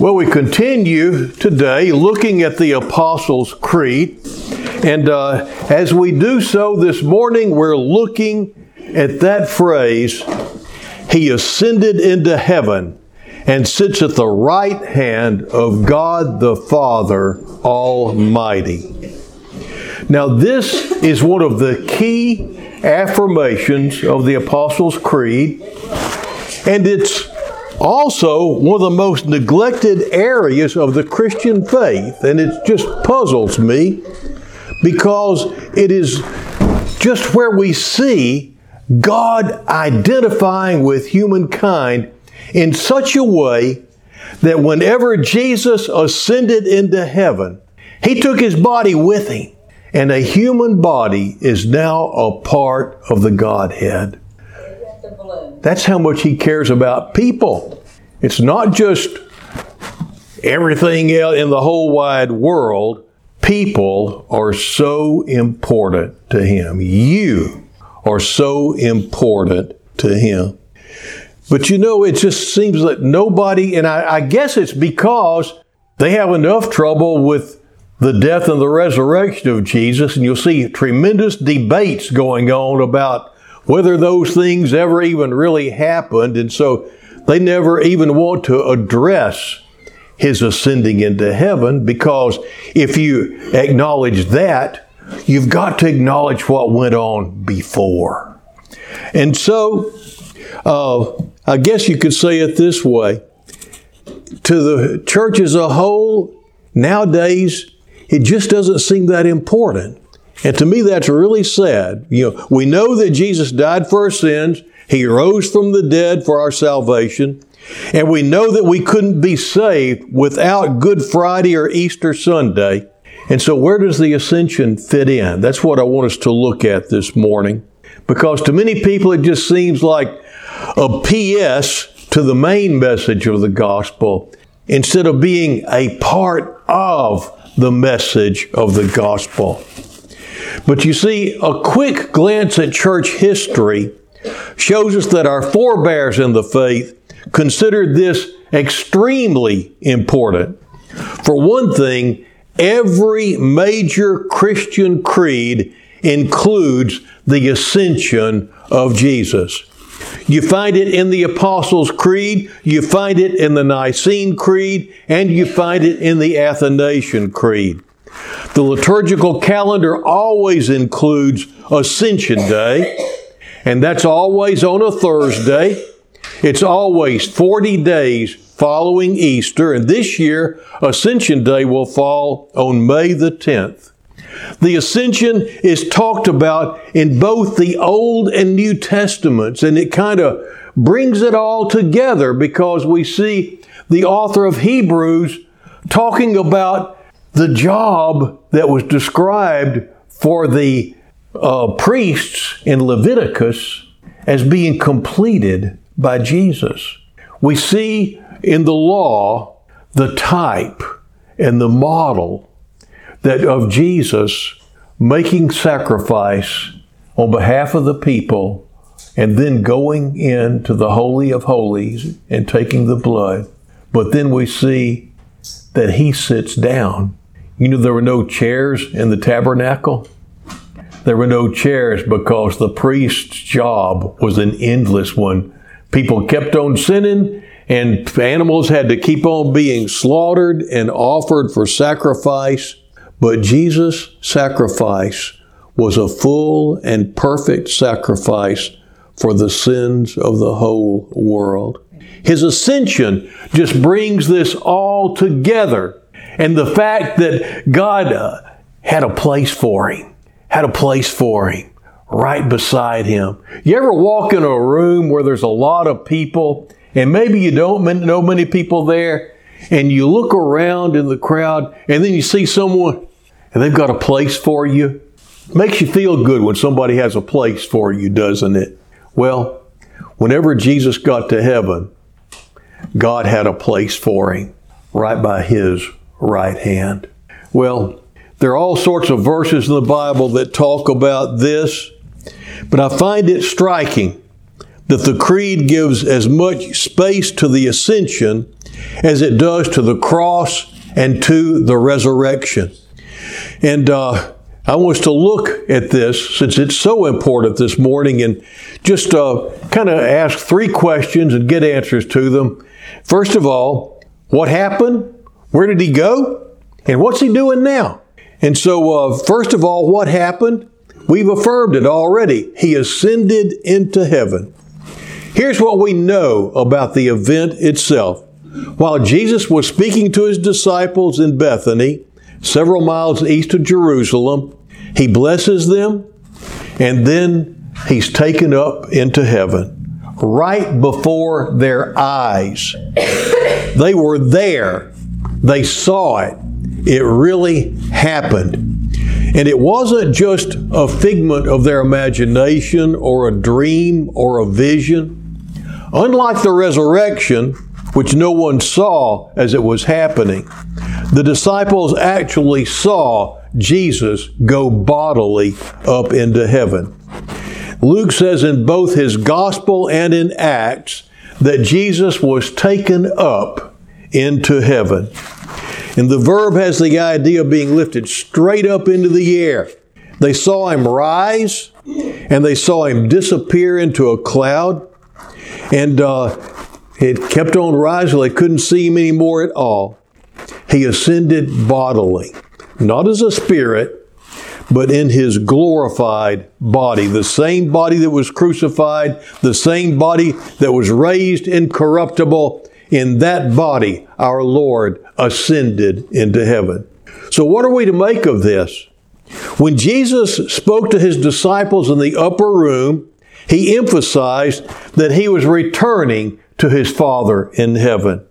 Well, we continue today looking at the Apostles' Creed. And uh, as we do so this morning, we're looking at that phrase, He ascended into heaven and sits at the right hand of God the Father Almighty. Now, this is one of the key affirmations of the Apostles' Creed, and it's also one of the most neglected areas of the Christian faith, and it just puzzles me because it is just where we see God identifying with humankind in such a way that whenever Jesus ascended into heaven, he took his body with him, and a human body is now a part of the Godhead. That's how much he cares about people. It's not just everything else in the whole wide world. People are so important to him. You are so important to him. But you know, it just seems that nobody, and I, I, guess it's because they have enough trouble with the death and the resurrection of Jesus, and you'll see tremendous debates going on about whether those things ever even really happened. And so they never even want to address his ascending into heaven because if you acknowledge that, you've got to acknowledge what went on before. And so, uh, I guess you could say it this way to the church as a whole, nowadays, it just doesn't seem that important. And to me, that's really sad. You know, we know that Jesus died for our sins. He rose from the dead for our salvation. And we know that we couldn't be saved without Good Friday or Easter Sunday. And so, where does the ascension fit in? That's what I want us to look at this morning. Because to many people, it just seems like a PS to the main message of the gospel instead of being a part of the message of the gospel. But you see, a quick glance at church history shows us that our forebears in the faith considered this extremely important. For one thing, every major Christian creed includes the ascension of Jesus. You find it in the Apostles' Creed, you find it in the Nicene Creed, and you find it in the Athanasian Creed. The liturgical calendar always includes Ascension Day, and that's always on a Thursday. It's always 40 days following Easter, and this year, Ascension Day will fall on May the 10th. The ascension is talked about in both the Old and New Testaments, and it kind of brings it all together because we see the author of Hebrews talking about the job that was described for the uh, priests in Leviticus as being completed by Jesus. We see in the law the type and the model that of Jesus making sacrifice on behalf of the people and then going into the Holy of Holies and taking the blood. But then we see that he sits down you know, there were no chairs in the tabernacle. There were no chairs because the priest's job was an endless one. People kept on sinning, and animals had to keep on being slaughtered and offered for sacrifice. But Jesus' sacrifice was a full and perfect sacrifice for the sins of the whole world. His ascension just brings this all together and the fact that God uh, had a place for him, had a place for him right beside him. You ever walk in a room where there's a lot of people and maybe you don't know many people there and you look around in the crowd and then you see someone and they've got a place for you? Makes you feel good when somebody has a place for you, doesn't it? Well, whenever Jesus got to heaven, God had a place for him right by his right hand. Well, there are all sorts of verses in the Bible that talk about this, but I find it striking that the creed gives as much space to the ascension as it does to the cross and to the resurrection. And uh, I want us to look at this since it's so important this morning and just uh, kind of ask three questions and get answers to them. First of all, what happened? Where did he go? And what's he doing now? And so, uh, first of all, what happened? We've affirmed it already. He ascended into heaven. Here's what we know about the event itself. While Jesus was speaking to his disciples in Bethany, several miles east of Jerusalem, he blesses them and then he's taken up into heaven right before their eyes. They were there, they saw it. It really happened. And it wasn't just a figment of their imagination or a dream or a vision. Unlike the resurrection, which no one saw as it was happening, the disciples actually saw Jesus go bodily up into heaven. Luke says in both his gospel and in Acts that Jesus was taken up into heaven. And the verb has the idea of being lifted straight up into the air. They saw him rise and they saw him disappear into a cloud. And uh, it kept on rising. They couldn't see him anymore at all. He ascended bodily, not as a spirit, but in his glorified body. The same body that was crucified, the same body that was raised incorruptible. In that body, our Lord ascended into heaven. So, what are we to make of this? When Jesus spoke to his disciples in the upper room, he emphasized that he was returning to his Father in heaven.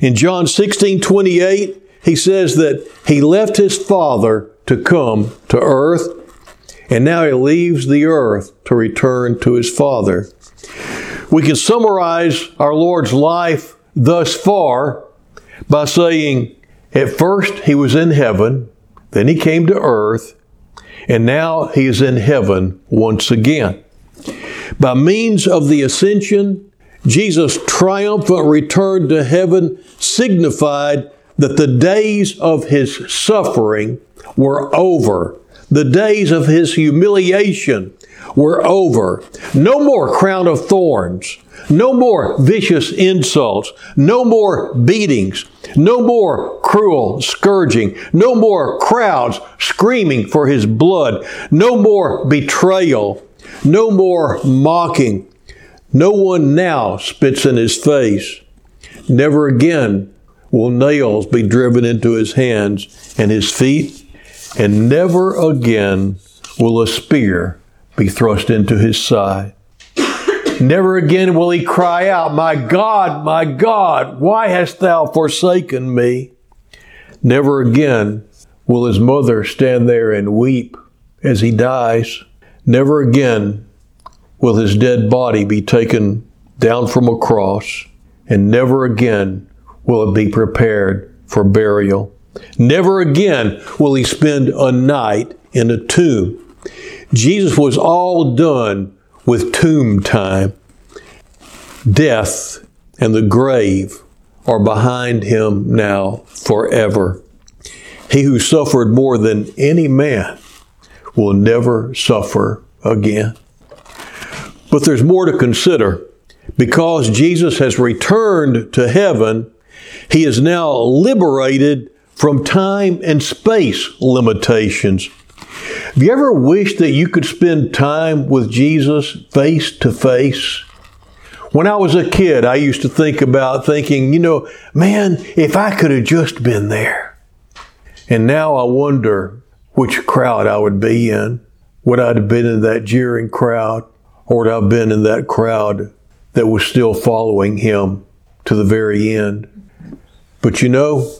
In John 16 28, he says that he left his Father to come to earth, and now he leaves the earth to return to his Father. We can summarize our Lord's life thus far by saying, at first he was in heaven, then he came to earth, and now he is in heaven once again. By means of the ascension, Jesus' triumphant return to heaven signified that the days of his suffering were over. The days of his humiliation were over. No more crown of thorns. No more vicious insults. No more beatings. No more cruel scourging. No more crowds screaming for his blood. No more betrayal. No more mocking. No one now spits in his face. Never again will nails be driven into his hands and his feet, and never again will a spear be thrust into his side. Never again will he cry out, My God, my God, why hast thou forsaken me? Never again will his mother stand there and weep as he dies. Never again will his dead body be taken down from a cross, and never again will it be prepared for burial. Never again will he spend a night in a tomb. Jesus was all done with tomb time. Death and the grave are behind him now forever. He who suffered more than any man will never suffer again. But there's more to consider. Because Jesus has returned to heaven, he is now liberated from time and space limitations. Have you ever wished that you could spend time with Jesus face to face? When I was a kid, I used to think about thinking, you know, man, if I could have just been there. And now I wonder which crowd I would be in. Would I have been in that jeering crowd? Or would I have been in that crowd that was still following him to the very end? But you know,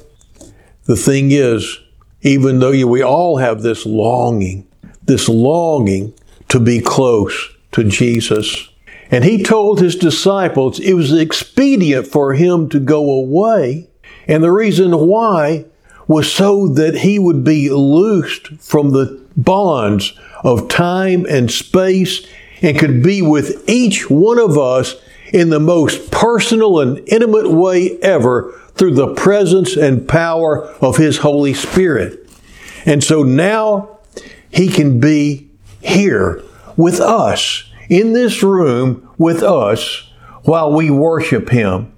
the thing is, even though we all have this longing, this longing to be close to Jesus, and he told his disciples it was expedient for him to go away. And the reason why was so that he would be loosed from the bonds of time and space and could be with each one of us in the most personal and intimate way ever through the presence and power of His Holy Spirit. And so now He can be here with us, in this room with us, while we worship Him.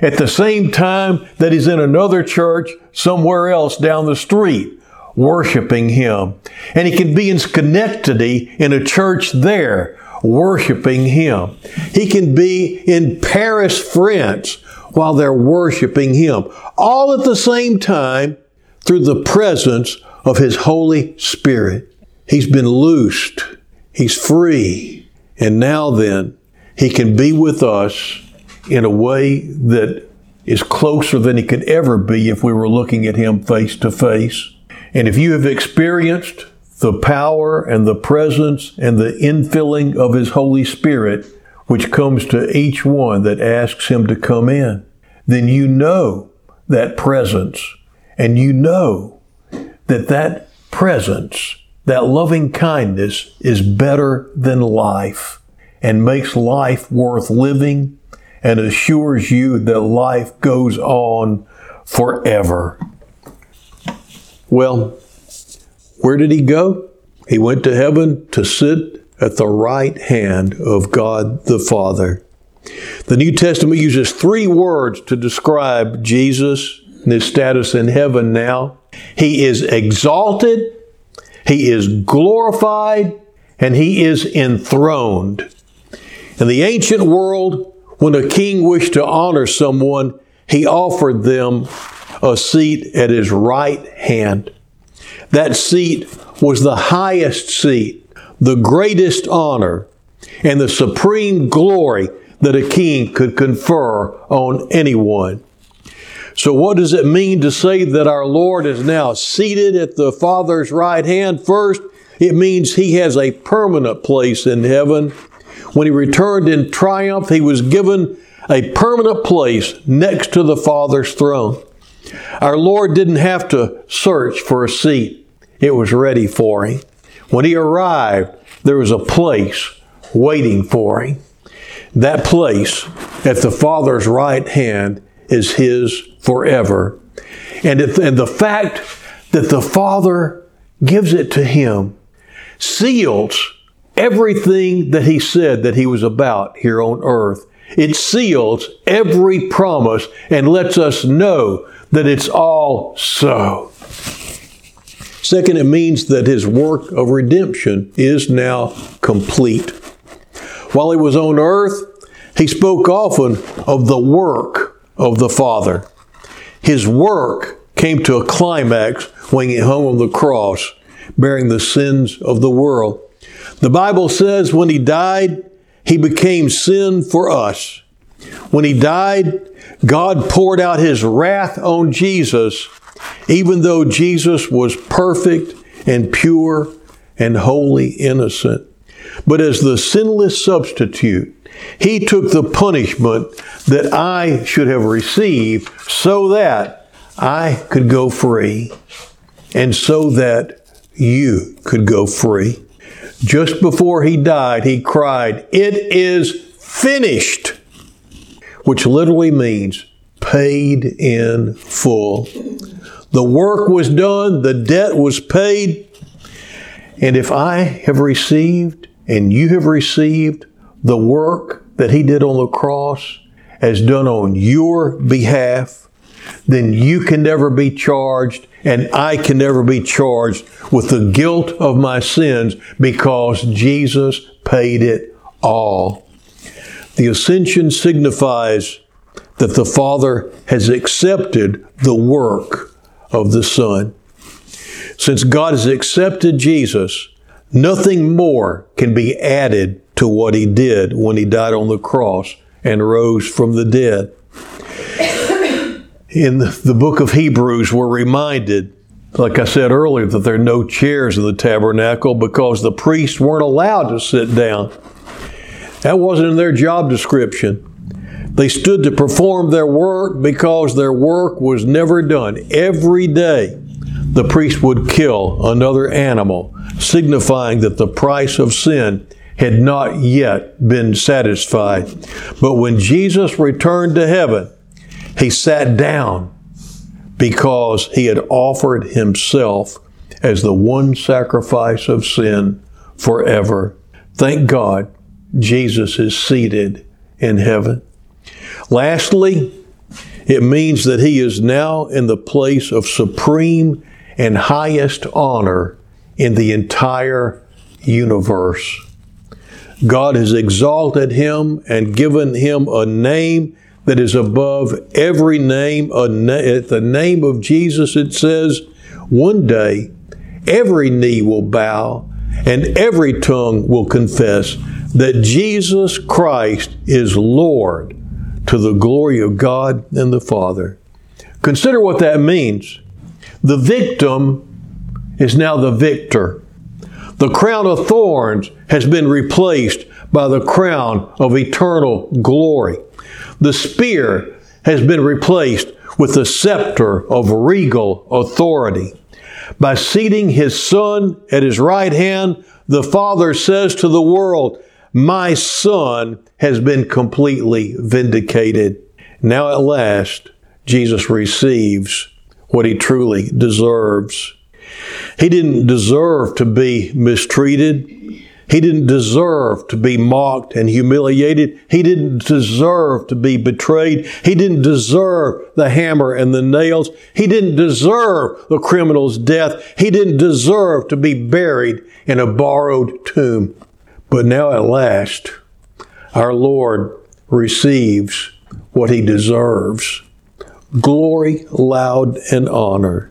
At the same time that He's in another church somewhere else down the street, worshiping Him. And He can be in Schenectady in a church there, worshiping Him. He can be in Paris, France, while they're worshiping Him. All at the same time through the presence of His Holy Spirit. He's been loosed. He's free. And now then, He can be with us in a way that is closer than He could ever be if we were looking at Him face to face. And if you have experienced the power and the presence and the infilling of His Holy Spirit, which comes to each one that asks Him to come in, then you know that presence and you know that that presence, that loving kindness is better than life and makes life worth living and assures you that life goes on forever. Well, where did he go? He went to heaven to sit at the right hand of God the Father. The New Testament uses three words to describe Jesus and his status in heaven now. He is exalted, he is glorified, and he is enthroned. In the ancient world, when a king wished to honor someone, he offered them a seat at his right hand. That seat was the highest seat, the greatest honor, and the supreme glory that a king could confer on anyone. So, what does it mean to say that our Lord is now seated at the Father's right hand? First, it means he has a permanent place in heaven. When he returned in triumph, he was given a permanent place next to the Father's throne. Our Lord didn't have to search for a seat, it was ready for him. When he arrived, there was a place waiting for him. That place at the Father's right hand is his forever. And, it, and the fact that the Father gives it to him seals everything that he said that he was about here on earth. It seals every promise and lets us know that it's all so. Second, it means that his work of redemption is now complete. While he was on earth, he spoke often of the work of the Father. His work came to a climax when he hung on the cross, bearing the sins of the world. The Bible says when he died, he became sin for us. When he died, God poured out his wrath on Jesus, even though Jesus was perfect and pure and wholly innocent. But as the sinless substitute, he took the punishment that I should have received so that I could go free and so that you could go free. Just before he died, he cried, It is finished, which literally means paid in full. The work was done, the debt was paid, and if I have received and you have received the work that He did on the cross as done on your behalf, then you can never be charged and I can never be charged with the guilt of my sins because Jesus paid it all. The ascension signifies that the Father has accepted the work of the Son. Since God has accepted Jesus, Nothing more can be added to what he did when he died on the cross and rose from the dead. In the book of Hebrews, we're reminded, like I said earlier, that there are no chairs in the tabernacle because the priests weren't allowed to sit down. That wasn't in their job description. They stood to perform their work because their work was never done. Every day, the priest would kill another animal, signifying that the price of sin had not yet been satisfied. But when Jesus returned to heaven, He sat down because he had offered himself as the one sacrifice of sin forever. Thank God Jesus is seated in heaven. Lastly, it means that he is now in the place of supreme and highest honor in the entire universe. God has exalted him and given him a name that is above every name. At the name of Jesus, it says, one day every knee will bow and every tongue will confess that Jesus Christ is Lord to the glory of God and the Father. Consider what that means. The victim is now the victor. The crown of thorns has been replaced by the crown of eternal glory. The spear has been replaced with the scepter of regal authority. By seating his son at his right hand, the Father says to the world, My son has been completely vindicated. Now at last, Jesus receives what he truly deserves. He didn't deserve to be mistreated. He didn't deserve to be mocked and humiliated. He didn't deserve to be betrayed. He didn't deserve the hammer and the nails. He didn't deserve the criminal's death. He didn't deserve to be buried in a borrowed tomb. But now at last, our Lord receives what he deserves glory, loud, and honor.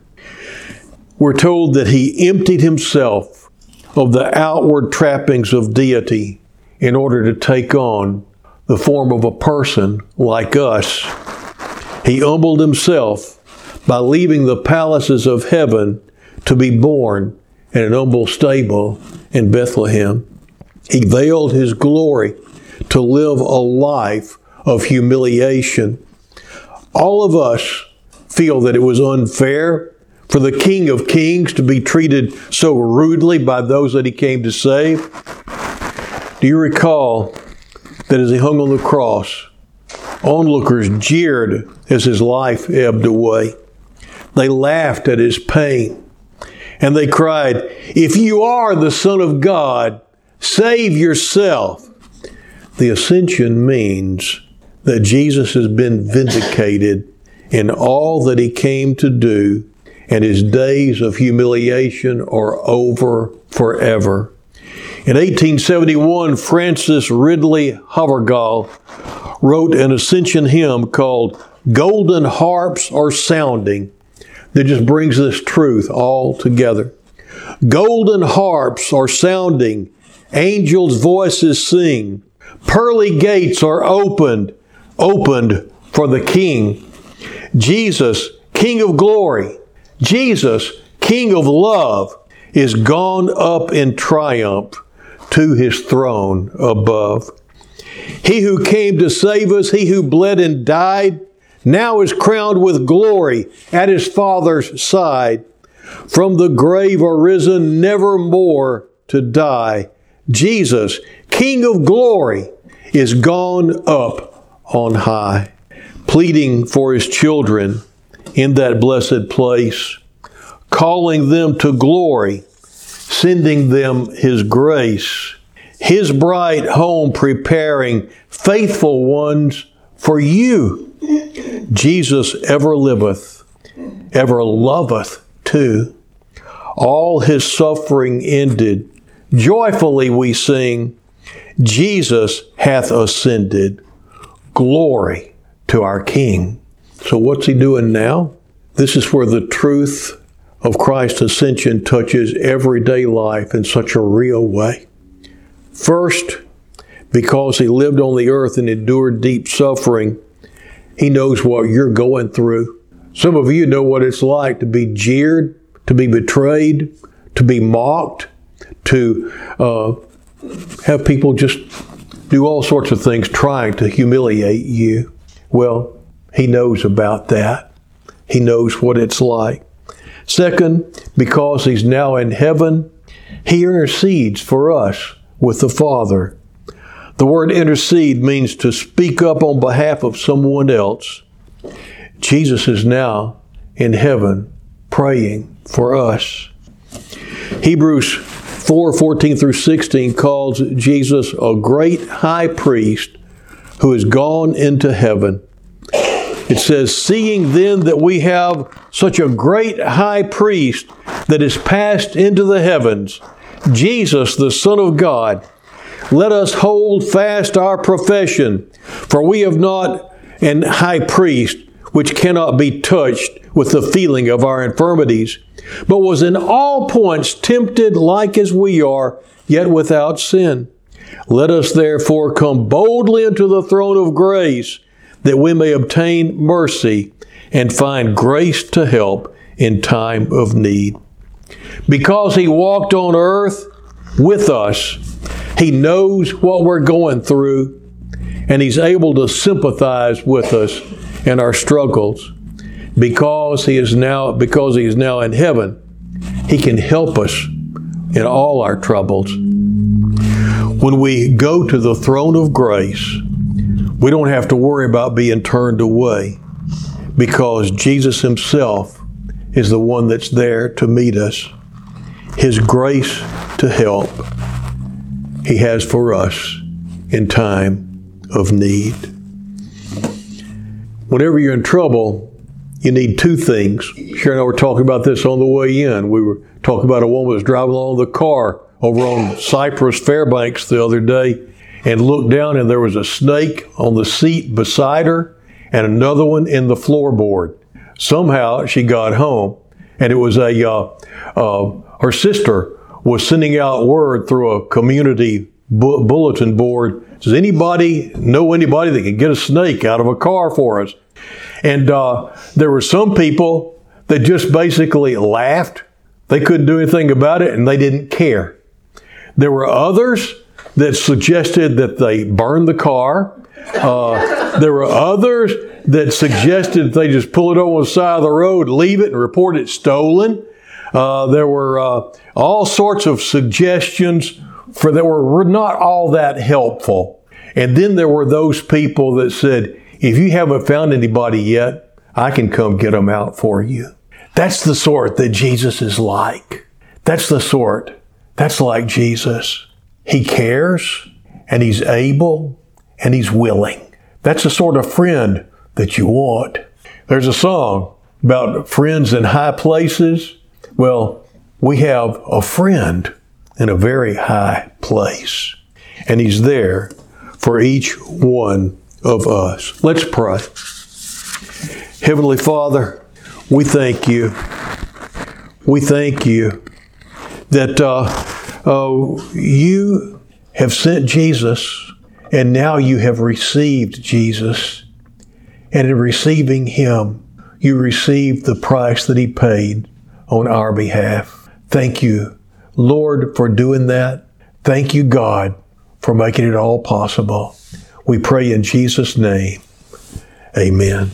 We're told that he emptied himself of the outward trappings of deity in order to take on the form of a person like us. He humbled himself by leaving the palaces of heaven to be born in an humble stable in Bethlehem. He veiled his glory to live a life of humiliation. All of us feel that it was unfair for the King of Kings to be treated so rudely by those that he came to save? Do you recall that as he hung on the cross, onlookers jeered as his life ebbed away? They laughed at his pain and they cried, If you are the Son of God, save yourself. The ascension means that Jesus has been vindicated in all that he came to do and his days of humiliation are over forever. In 1871, Frances Ridley Havergal wrote an ascension hymn called Golden Harps Are Sounding that just brings this truth all together. Golden harps are sounding, angels' voices sing, pearly gates are opened, opened for the King. Jesus, King of glory, Jesus, King of love, is gone up in triumph to his throne above. He who came to save us, he who bled and died, now is crowned with glory at his Father's side. From the grave arisen, never more to die. Jesus, King of glory, is gone up on high, pleading for his children in that blessed place, calling them to glory, sending them His grace, His bright home preparing faithful ones for you. Jesus ever liveth, ever loveth too. All His suffering ended. Joyfully we sing, Jesus hath ascended. Glory to our King. So, what's he doing now? This is where the truth of Christ's ascension touches everyday life in such a real way. First, because he lived on the earth and endured deep suffering, he knows what you're going through. Some of you know what it's like to be jeered, to be betrayed, to be mocked, to uh, have people just do all sorts of things trying to humiliate you. Well, he knows about that. He knows what it's like. Second, because He's now in heaven, He intercedes for us with the Father. The word intercede means to speak up on behalf of someone else. Jesus is now in heaven praying for us. Hebrews 4 14 through 16 calls Jesus a great high priest who has gone into heaven. It says, Seeing then that we have such a great high priest that is passed into the heavens, Jesus, the Son of God, let us hold fast our profession, for we have not an high priest which cannot be touched with the feeling of our infirmities, but was in all points tempted like as we are, yet without sin. Let us therefore come boldly into the throne of grace, that we may obtain mercy and find grace to help in time of need. Because he walked on earth with us, he knows what we're going through, and he's able to sympathize with us in our struggles. Because he is now because he is now in heaven, he can help us in all our troubles. When we go to the throne of grace, we don't have to worry about being turned away because Jesus Himself is the one that's there to meet us. His grace to help He has for us in time of need. Whenever you're in trouble, you need two things. Sharon and I were talking about this on the way in. We were talking about a woman who was driving along the car over on Cypress Fairbanks the other day and looked down and there was a snake on the seat beside her and another one in the floorboard. Somehow she got home and it was a, uh, uh, her sister was sending out word through a community bu- bulletin board. Does anybody know anybody that can get a snake out of a car for us? And uh, there were some people that just basically laughed. They couldn't do anything about it and they didn't care. There were others that suggested that they burn the car. Uh, there were others that suggested they just pull it over the side of the road, leave it, and report it stolen. Uh, there were uh, all sorts of suggestions for that were, were not all that helpful. And then there were those people that said, if you haven't found anybody yet, I can come get them out for you. That's the sort that Jesus is like. That's the sort that's like Jesus. He cares and he's able and he's willing. That's the sort of friend that you want. There's a song about friends in high places. Well, we have a friend in a very high place, and he's there for each one of us. Let's pray. Heavenly Father, we thank you. We thank you that uh, uh, you have sent Jesus and now you have received Jesus. And in receiving him, you received the price that he paid on our behalf. Thank you, Lord, for doing that. Thank you, God, for making it all possible. We pray in Jesus' name. Amen.